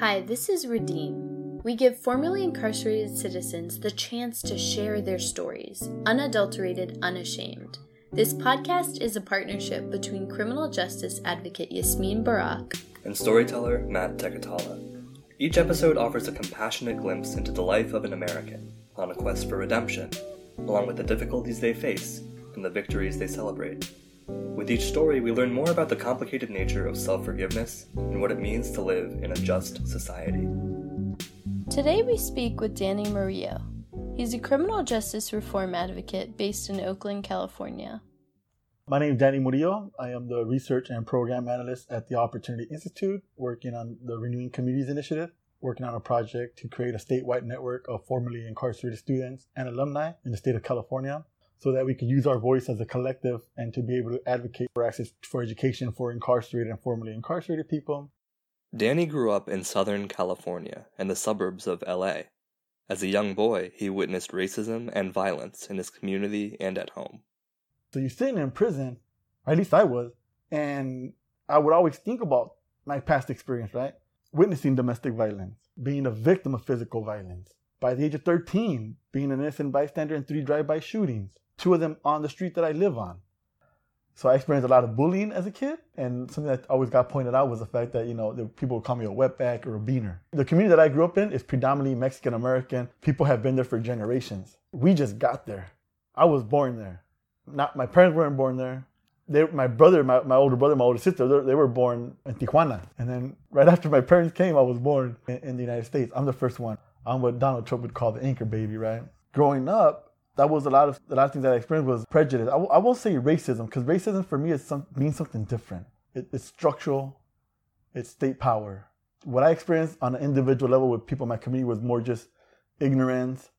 Hi, this is Redeem. We give formerly incarcerated citizens the chance to share their stories, unadulterated, unashamed. This podcast is a partnership between criminal justice advocate Yasmin Barak and storyteller Matt Tekatala. Each episode offers a compassionate glimpse into the life of an American on a quest for redemption, along with the difficulties they face and the victories they celebrate. With each story, we learn more about the complicated nature of self forgiveness and what it means to live in a just society. Today we speak with Danny Murillo. He's a criminal justice reform advocate based in Oakland, California. My name is Danny Murillo. I am the research and program analyst at the Opportunity Institute, working on the Renewing Communities Initiative, working on a project to create a statewide network of formerly incarcerated students and alumni in the state of California so that we could use our voice as a collective and to be able to advocate for access for education for incarcerated and formerly incarcerated people. Danny grew up in Southern California and the suburbs of LA. As a young boy, he witnessed racism and violence in his community and at home. So you're sitting in prison, or at least I was, and I would always think about my past experience, right? Witnessing domestic violence, being a victim of physical violence. By the age of 13, being an innocent bystander in three drive-by shootings, two of them on the street that I live on. So I experienced a lot of bullying as a kid, and something that always got pointed out was the fact that you know people would call me a wetback or a beaner. The community that I grew up in is predominantly Mexican American. People have been there for generations. We just got there. I was born there. Not my parents weren't born there. They, my brother, my, my older brother, my older sister, they, they were born in Tijuana. And then right after my parents came, I was born in, in the United States. I'm the first one. I'm what Donald Trump would call the anchor baby, right? Growing up, that was a lot of the last things that I experienced was prejudice. I w- I won't say racism because racism for me is some, means something different. It, it's structural, it's state power. What I experienced on an individual level with people in my community was more just ignorance,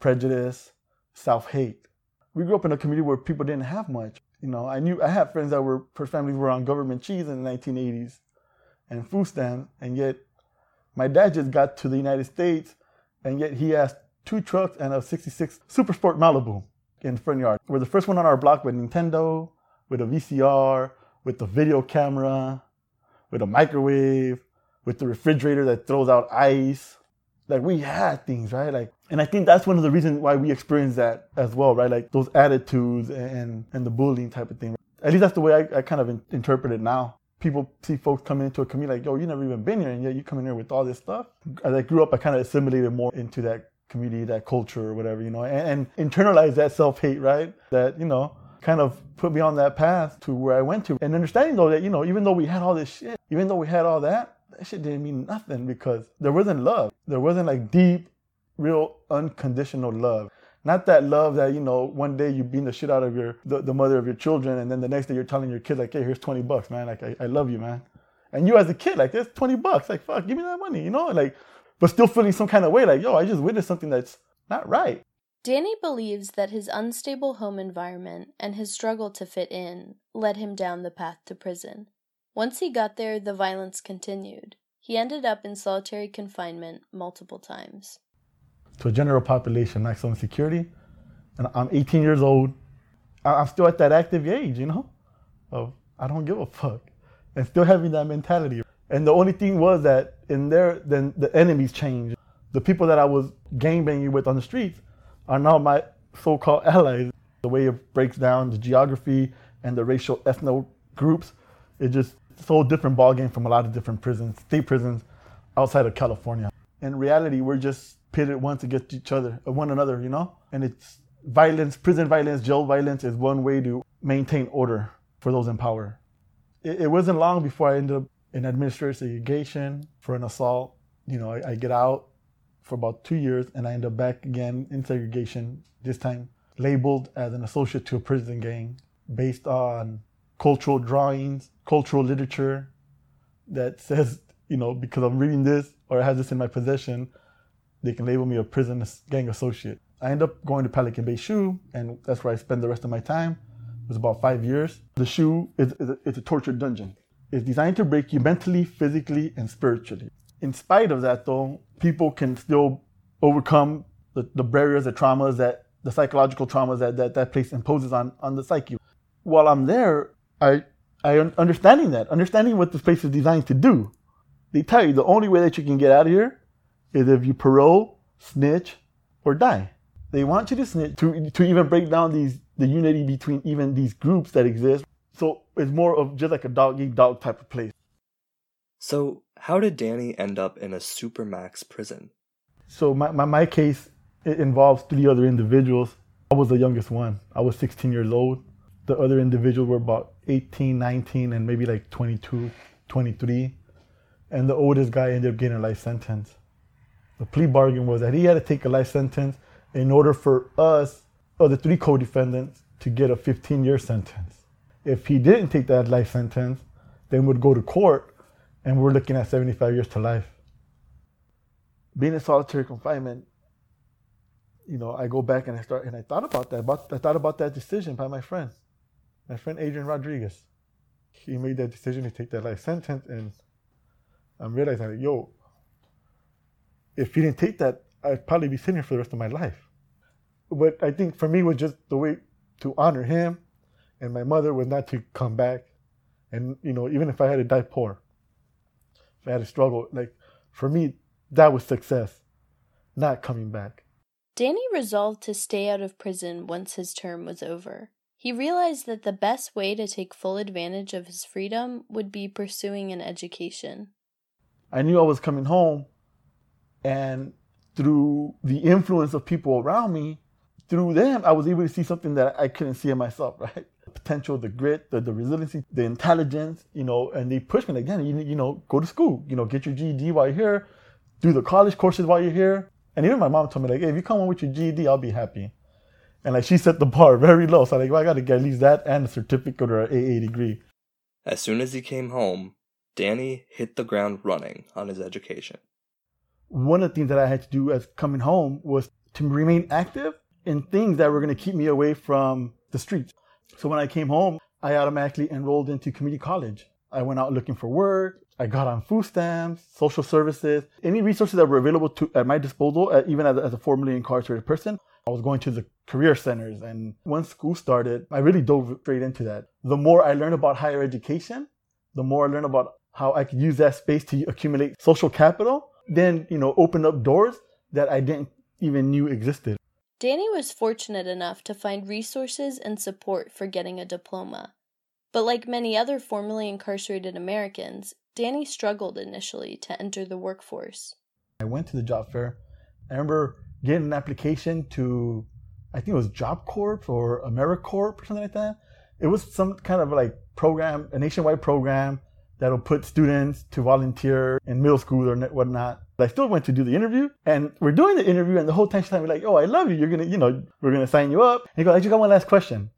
prejudice, self hate. We grew up in a community where people didn't have much. You know, I knew I had friends that were her families were on government cheese in the 1980s and food stamps, and yet my dad just got to the United States, and yet he has two trucks and a 66 Super Sport Malibu in the front yard. We're the first one on our block with Nintendo, with a VCR, with the video camera, with a microwave, with the refrigerator that throws out ice. Like we had things, right? Like, and I think that's one of the reasons why we experienced that as well, right? Like those attitudes and and the bullying type of thing. At least that's the way I, I kind of in, interpret it now. People see folks coming into a community like, yo, you never even been here, and yet you come in here with all this stuff. As I grew up, I kind of assimilated more into that community, that culture or whatever, you know, and, and internalize that self hate, right? That, you know, kind of put me on that path to where I went to. And understanding though that, you know, even though we had all this shit, even though we had all that, that shit didn't mean nothing because there wasn't love. There wasn't like deep, real, unconditional love. Not that love that, you know, one day you beat the shit out of your the, the mother of your children and then the next day you're telling your kid like, hey, here's 20 bucks, man. Like I, I love you, man. And you as a kid, like, there's 20 bucks. Like, fuck, give me that money, you know? Like, but still feeling some kind of way like, yo, I just witnessed something that's not right. Danny believes that his unstable home environment and his struggle to fit in led him down the path to prison. Once he got there, the violence continued. He ended up in solitary confinement multiple times. To a general population, maximum security, and I'm 18 years old. I'm still at that active age, you know, of I don't give a fuck, and still having that mentality. And the only thing was that in there, then the enemies changed. The people that I was gangbanging with on the streets are now my so-called allies. The way it breaks down the geography and the racial ethno groups, it just so different ballgame from a lot of different prisons, state prisons outside of California. In reality, we're just pitted once against each other, uh, one another, you know? And it's violence, prison violence, jail violence is one way to maintain order for those in power. It, it wasn't long before I ended up in administrative segregation for an assault. You know, I, I, get out for about two years and I end up back again in segregation, this time labeled as an associate to a prison gang based on cultural drawings, cultural literature that says, you know, because I'm reading this or have this in my possession, they can label me a prison gang associate. I end up going to Pelican Bay SHU, and that's where I spend the rest of my time. It was about five years. The SHU is, is a, it's a torture dungeon It's designed to break you mentally, physically, and spiritually. In spite of that, though, people can still overcome the, the barriers, the traumas that the psychological traumas that, that that place imposes on, on the psyche. While I'm there, I I understanding that, understanding what this place is designed to do, They tell you the only way that you can get out of here is if you parole, snitch, or die. They want you to snitch to, to even break down these the unity between even these groups that exist. So it's more of just like a dog eat dog type of place. So how did Danny end up in a supermax prison? So my, my, my case it involves three other individuals. I was the youngest one. I was 16 years old. The other individuals were about 18, 19, and maybe like 22, 23. And the oldest guy ended up getting a life sentence. The plea bargain was that he had to take a life sentence in order for us, or the three co-defendants, to get a 15-year sentence. If he didn't take that life sentence, then we'd go to court, and we're looking at 75 years to life. Being in solitary confinement, you know, I go back and I start and I thought about that. About, I thought about that decision by my friend, my friend Adrian Rodriguez. He made that decision to take that life sentence, and I'm realizing, like, yo, if he didn't take that, I'd probably be sitting here for the rest of my life. But I think for me was just the way to honor him, and my mother was not to come back, and you know, even if I had to die poor, if I had to struggle, like for me, that was success, not coming back. Danny resolved to stay out of prison once his term was over. He realized that the best way to take full advantage of his freedom would be pursuing an education. I knew I was coming home, and through the influence of people around me, through them, I was able to see something that I couldn't see in myself, right? The potential, the grit, the, the resiliency, the intelligence, you know, and they pushed me again, you, you know, go to school, you know, get your GED while you're here, do the college courses while you're here. And even my mom told me like, hey, if you come home with your GED, I'll be happy. And like she set the bar very low. So I'm like, well, I got to get at least that and a certificate or an AA degree. As soon as he came home, Danny hit the ground running on his education. One of the things that I had to do as coming home was to remain active in things that were going to keep me away from the streets. So when I came home, I automatically enrolled into community college. I went out looking for work. I got on food stamps, social services, any resources that were available to at my disposal, uh, even as, as a formerly incarcerated person. I was going to the career centers. And once school started, I really dove straight into that. The more I learned about higher education, the more I learned about how I could use that space to accumulate social capital, then, you know, open up doors that I didn't even knew existed. Danny was fortunate enough to find resources and support for getting a diploma. But like many other formerly incarcerated Americans, Danny struggled initially to enter the workforce. I went to the job fair. I remember getting an application to, I think it was Job Corps or AmeriCorps or something like that. It was some kind of like program, a nationwide program that'll put students to volunteer in middle school or whatnot. But I still went to do the interview, and we're doing the interview, and the whole time she's like, "Oh, I love you. You're gonna, you know, we're gonna sign you up." And he goes, "I just got one last question.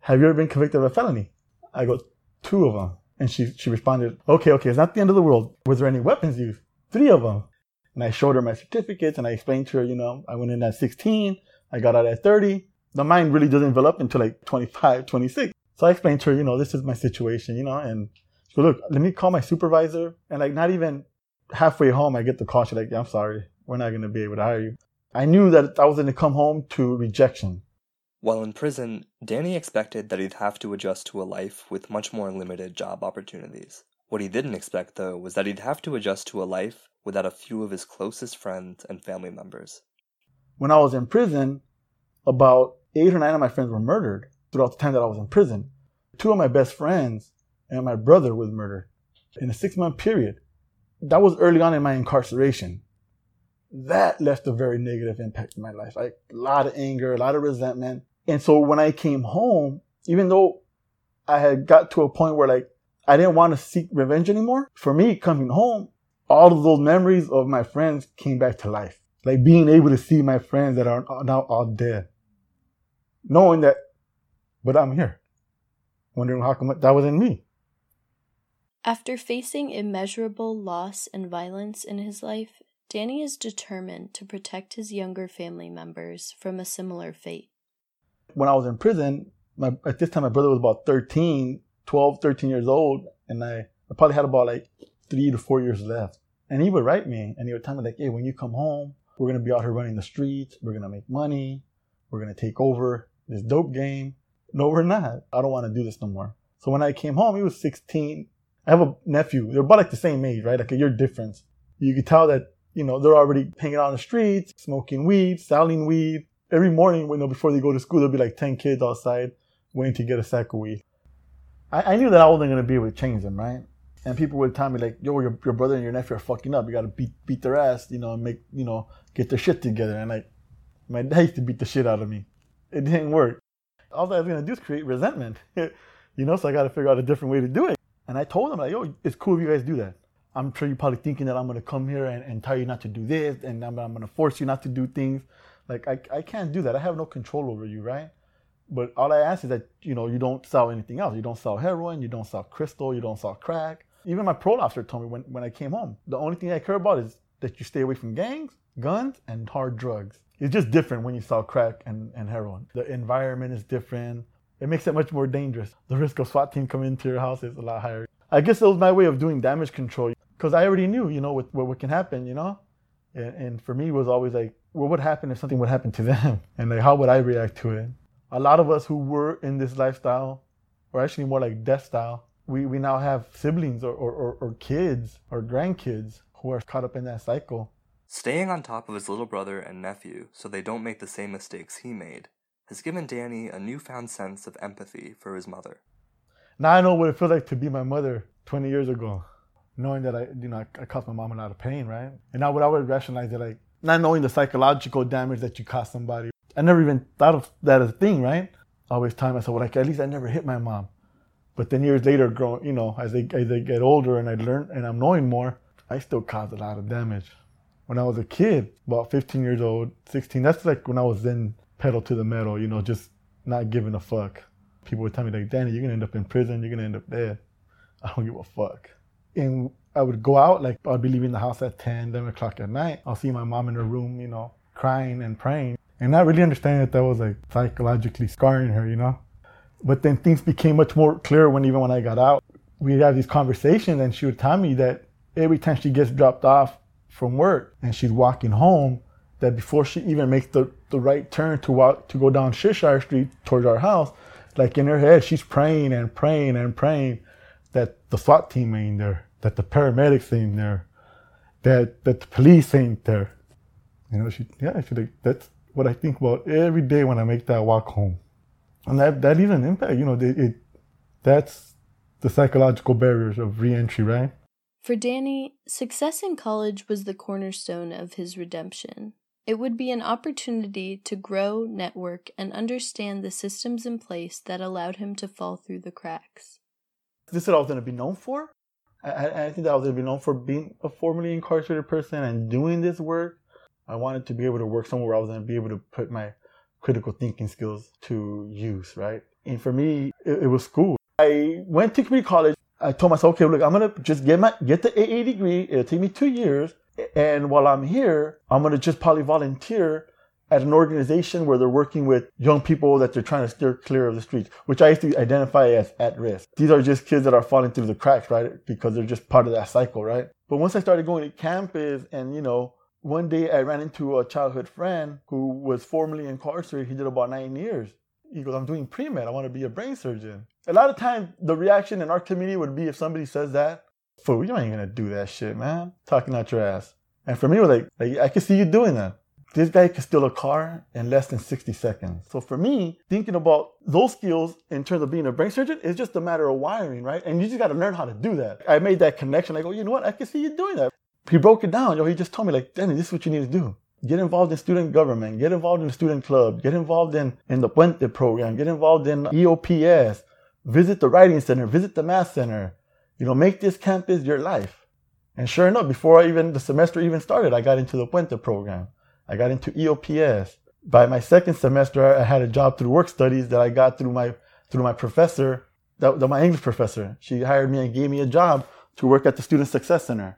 Have you ever been convicted of a felony?" I go, two of them. And she, she responded, okay, okay, it's not the end of the world. Was there any weapons used? Three of them. And I showed her my certificates and I explained to her, you know, I went in at 16, I got out at 30. The mind really doesn't develop until like 25, 26. So I explained to her, you know, this is my situation, you know, and goes, look, let me call my supervisor. And like not even halfway home, I get the call. She's like, yeah, I'm sorry. We're not going to be able to hire you. I knew that I was going to come home to rejection. While in prison, Danny expected that he'd have to adjust to a life with much more limited job opportunities. What he didn't expect, though, was that he'd have to adjust to a life without a few of his closest friends and family members. When I was in prison, about eight or nine of my friends were murdered throughout the time that I was in prison. Two of my best friends and my brother was murdered in a six month period. That was early on in my incarceration. That left a very negative impact in my life. Like a lot of anger, a lot of resentment. And so when I came home, even though I had got to a point where like I didn't want to seek revenge anymore, for me coming home, all of those memories of my friends came back to life. Like being able to see my friends that are now all dead. Knowing that, but I'm here. Wondering how come that was in me. After facing immeasurable loss and violence in his life, Danny is determined to protect his younger family members from a similar fate when I was in prison, my, at this time my brother was about 13, 12, 13 years old, and I, I probably had about like three to four years left. And he would write me, and he would tell me like, "Hey, when you come home, we're gonna be out here running the streets. We're gonna make money. We're gonna take over this dope game." No, we're not. I don't want to do this no more. So when I came home, he was 16. I have a nephew. They're about like the same age, right? Like a year difference. You could tell that, you know, they're already hanging out on the streets, smoking weed, selling weed. Every morning, you know, before they go to school, there'll be like 10 kids outside waiting to get a sack of weed. I, I knew that I wasn't going to be able to change them, right? And people would tell me like, yo, your, your brother and your nephew are fucking up. You got to beat, beat their ass, you know, and make, you know, get their shit together. And like, my dad used to beat the shit out of me. It didn't work. All I was going to do is create resentment, you know, so I got to figure out a different way to do it. And I told them like, yo, it's cool if you guys do that. I'm sure you're probably thinking that I'm going to come here and, and tell you not to do this and I'm, I'm going to force you not to do things. Like, I, I can't do that. I have no control over you, right? But all I ask is that, you know, you don't sell anything else. You don't sell heroin, you don't sell crystal, you don't sell crack. Even my parole officer told me when, when I came home, the only thing I care about is that you stay away from gangs, guns, and hard drugs. It's just different when you sell crack and, and heroin. The environment is different. It makes it much more dangerous. The risk of SWAT team coming into your house is a lot higher. I guess it was my way of doing damage control because I already knew, you know, what, what, what can happen, you know? And, and for me, was always like, well, what would happen if something would happen to them? And like, how would I react to it? A lot of us who were in this lifestyle, or actually more like death style, we, we now have siblings or, or, or, or kids or grandkids who are caught up in that cycle. Staying on top of his little brother and nephew so they don't make the same mistakes he made has given Danny a newfound sense of empathy for his mother. Now I know what it feels like to be my mother 20 years ago, knowing that I, you know, I, I caused my mom a lot of pain, right? And now what I would rationalize it like, not knowing the psychological damage that you cause somebody. I never even thought of that as a thing, right? I always tell myself, well, like, at least I never hit my mom. But then years later, growing, you know, as I, as I get older and I learn and I'm knowing more, I still cause a lot of damage. When I was a kid, about 15 years old, 16, that's like when I was in pedal to the metal, you know, just not giving a fuck. People would tell me like, Danny, you're gonna end up in prison, you're gonna end up dead. I don't give a fuck. And I would go out, like I'd be leaving the house at 10, 11 o'clock at night. I'll see my mom in her room, you know, crying and praying. And not really understanding that that was like psychologically scarring her, you know? But then things became much more clear when even when I got out. We'd have these conversations and she would tell me that every time she gets dropped off from work and she's walking home, that before she even makes the, the right turn to walk to go down Cheshire Street towards our house, like in her head, she's praying and praying and praying that the SWAT team ain't there, that the paramedics ain't there, that that the police ain't there. You know, she yeah, she like that's what I think about every day when I make that walk home, and that that an impact. You know, it, it that's the psychological barriers of reentry, right? For Danny, success in college was the cornerstone of his redemption. It would be an opportunity to grow, network, and understand the systems in place that allowed him to fall through the cracks. This is what I was going to be known for. I, I think that I was going to be known for being a formerly incarcerated person and doing this work. I wanted to be able to work somewhere where I was going to be able to put my critical thinking skills to use, right? And for me, it, it was school. I went to community college. I told myself, okay, look, I'm going to just get my get the AA degree. It'll take me two years and while I'm here, I'm going to just probably volunteer at an organization where they're working with young people that they're trying to steer clear of the streets, which I used to identify as at risk. These are just kids that are falling through the cracks, right? Because they're just part of that cycle, right? But once I started going to campus and, you know, one day I ran into a childhood friend who was formerly incarcerated. He did about nine years. He goes, I'm doing pre-med. I want to be a brain surgeon. A lot of times the reaction in our community would be if somebody says that, fool, you ain't gonna do that shit, man. Talking out your ass. And for me, was like, like I could see you doing that. This guy could steal a car in less than 60 seconds. So for me, thinking about those skills in terms of being a brain surgeon is just a matter of wiring, right? And you just got to learn how to do that. I made that connection. I go, oh, you know what? I can see you doing that. He broke it down. Yo, he just told me like, Danny, this is what you need to do. Get involved in student government. Get involved in the student club. Get involved in, in the Puente program. Get involved in EOPS. Visit the writing center. Visit the math center you know, make this campus your life. And sure enough, before even the semester even started, I got into the Puente program. I got into EOPS. By my second semester, I had a job through work studies that I got through my through my professor, that, that my English professor. She hired me and gave me a job to work at the Student Success Center.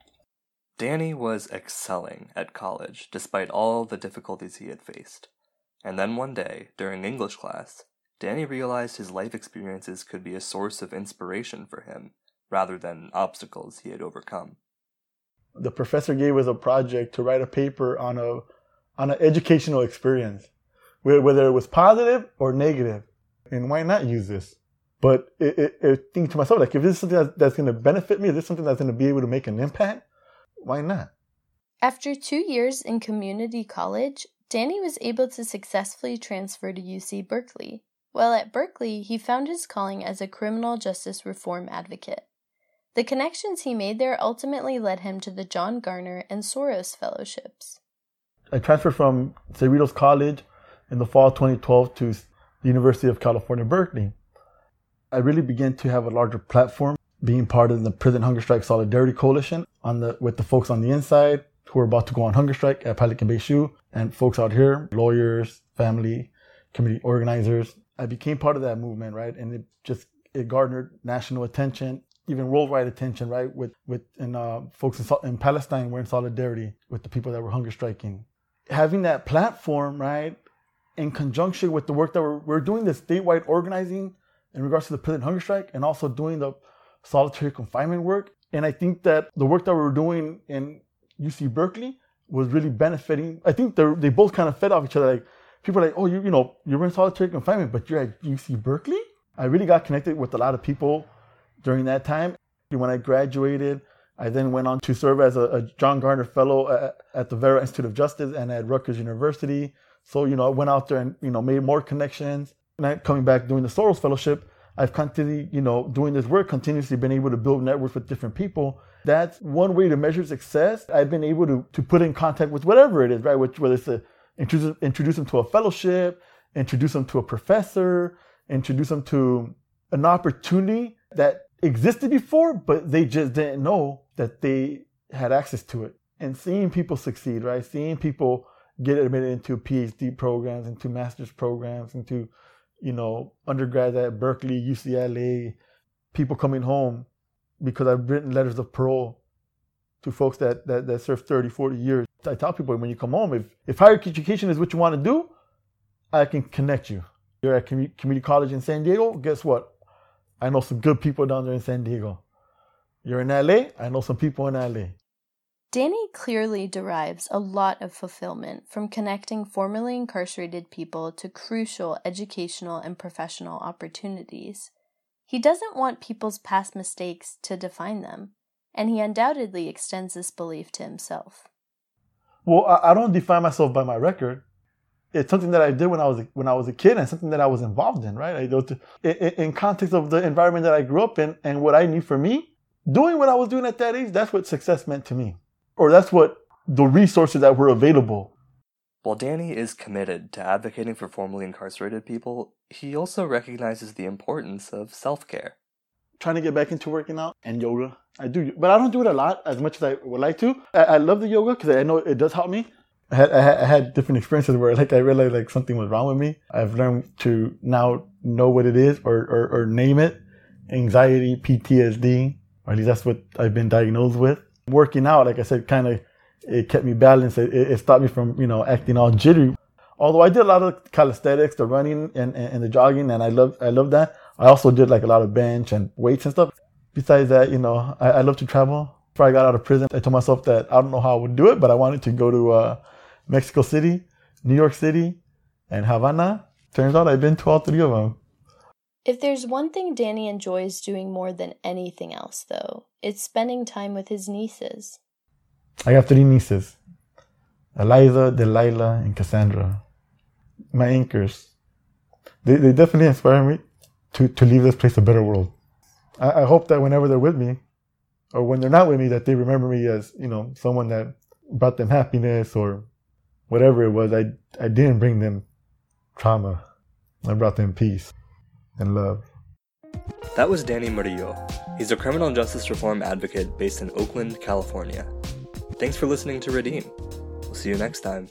Danny was excelling at college despite all the difficulties he had faced. And then one day, during English class, Danny realized his life experiences could be a source of inspiration for him rather than obstacles he had overcome. The professor gave us a project to write a paper on a on an educational experience, whether it was positive or negative. And why not use this? But it, it, it thinking to myself, like, if this is something that's, that's going to benefit me, is this something that's going to be able to make an impact? Why not? After two years in community college, Danny was able to successfully transfer to UC Berkeley. While at Berkeley, he found his calling as a criminal justice reform advocate. The connections he made there ultimately led him to the John Gardner and Soros Fellowships. I transferred from Cerritos College in the fall of 2012 to the University of California, Berkeley. I really began to have a larger platform, being part of the Prison Hunger Strike Solidarity Coalition on the with the folks on the inside who are about to go on hunger strike at Pelican Bay SHU, and folks out here, lawyers, family, community organizers. I became part of that movement, right? And it just it garnered national attention even worldwide attention, right? With with and uh, folks in, in Palestine were in solidarity with the people that were hunger striking. Having that platform, right, in conjunction with the work that we're, we're doing, the statewide organizing in regards to the prison hunger strike, and also doing the solitary confinement work. And I think that the work that we were doing in UC Berkeley was really benefiting. I think they they both kind of fed off each other. Like people are like, oh, you you know, you're in solitary confinement, but you're at UC Berkeley. I really got connected with a lot of people during that time. When I graduated, I then went on to serve as a, a John Gardner Fellow at, at, the Vera Institute of Justice and at Rutgers University. So, you know, I went out there and, you know, made more connections. And coming back doing the Soros Fellowship, I've continually, you know, doing this work, continuously been able to build networks with different people. That's one way to measure success. I've been able to, to put in contact with whatever it is, right? Which, whether it's to introduce, introduce them to a fellowship, introduce them to a professor, introduce them to an opportunity that existed before, but they just didn't know that they had access to it. And seeing people succeed, right? Seeing people get admitted into PhD programs, into master's programs, into, you know, undergrads at Berkeley, UCLA, people coming home because I've written letters of parole to folks that, that, that served 30, 40 years. I tell people when you come home, if, if higher education is what you want to do, I can connect you. You're at community college in San Diego, guess what? I know some good people down there in San Diego. You're in LA, I know some people in LA. Danny clearly derives a lot of fulfillment from connecting formerly incarcerated people to crucial educational and professional opportunities. He doesn't want people's past mistakes to define them, and he undoubtedly extends this belief to himself. Well, I don't define myself by my record it's something that I did when I was when I was a kid and something that I was involved in, right? I, to, in, in context of the environment that I grew up in and what I knew for me, doing what I was doing at that age, that's what success meant to me, or that's what the resources that were available. While Danny is committed to advocating for formerly incarcerated people, he also recognizes the importance of self care. Trying to get back into working out and yoga. I do, but I don't do it a lot as much as I would like to. I, I love the yoga because I know it does help me. I had, I had different experiences where like I realized like something was wrong with me. I've learned to now know what it is or, or, or name it. Anxiety, PTSD, or at least that's what I've been diagnosed with. Working out, like I said, kind of it kept me balanced. It, it, stopped me from you know acting all jittery. Although I did a lot of calisthenics, the running and, and, and the jogging, and I love I love that. I also did like a lot of bench and weights and stuff. Besides that, you know, I, I love to travel. Before I got out of prison, I told myself that I don't know how I would do it, but I wanted to go to uh, Mexico City, New York City, and Havana. Turns out I've been to all three of them. If there's one thing Danny enjoys doing more than anything else, though, it's spending time with his nieces. I have three nieces Eliza, Delilah, and Cassandra. My anchors. They, they definitely inspire me to, to leave this place a better world. I, I hope that whenever they're with me, or when they're not with me, that they remember me as, you know, someone that brought them happiness or whatever it was, I, I didn't bring them trauma. I brought them peace and love. That was Danny Murillo. He's a criminal justice reform advocate based in Oakland, California. Thanks for listening to Redeem. We'll see you next time.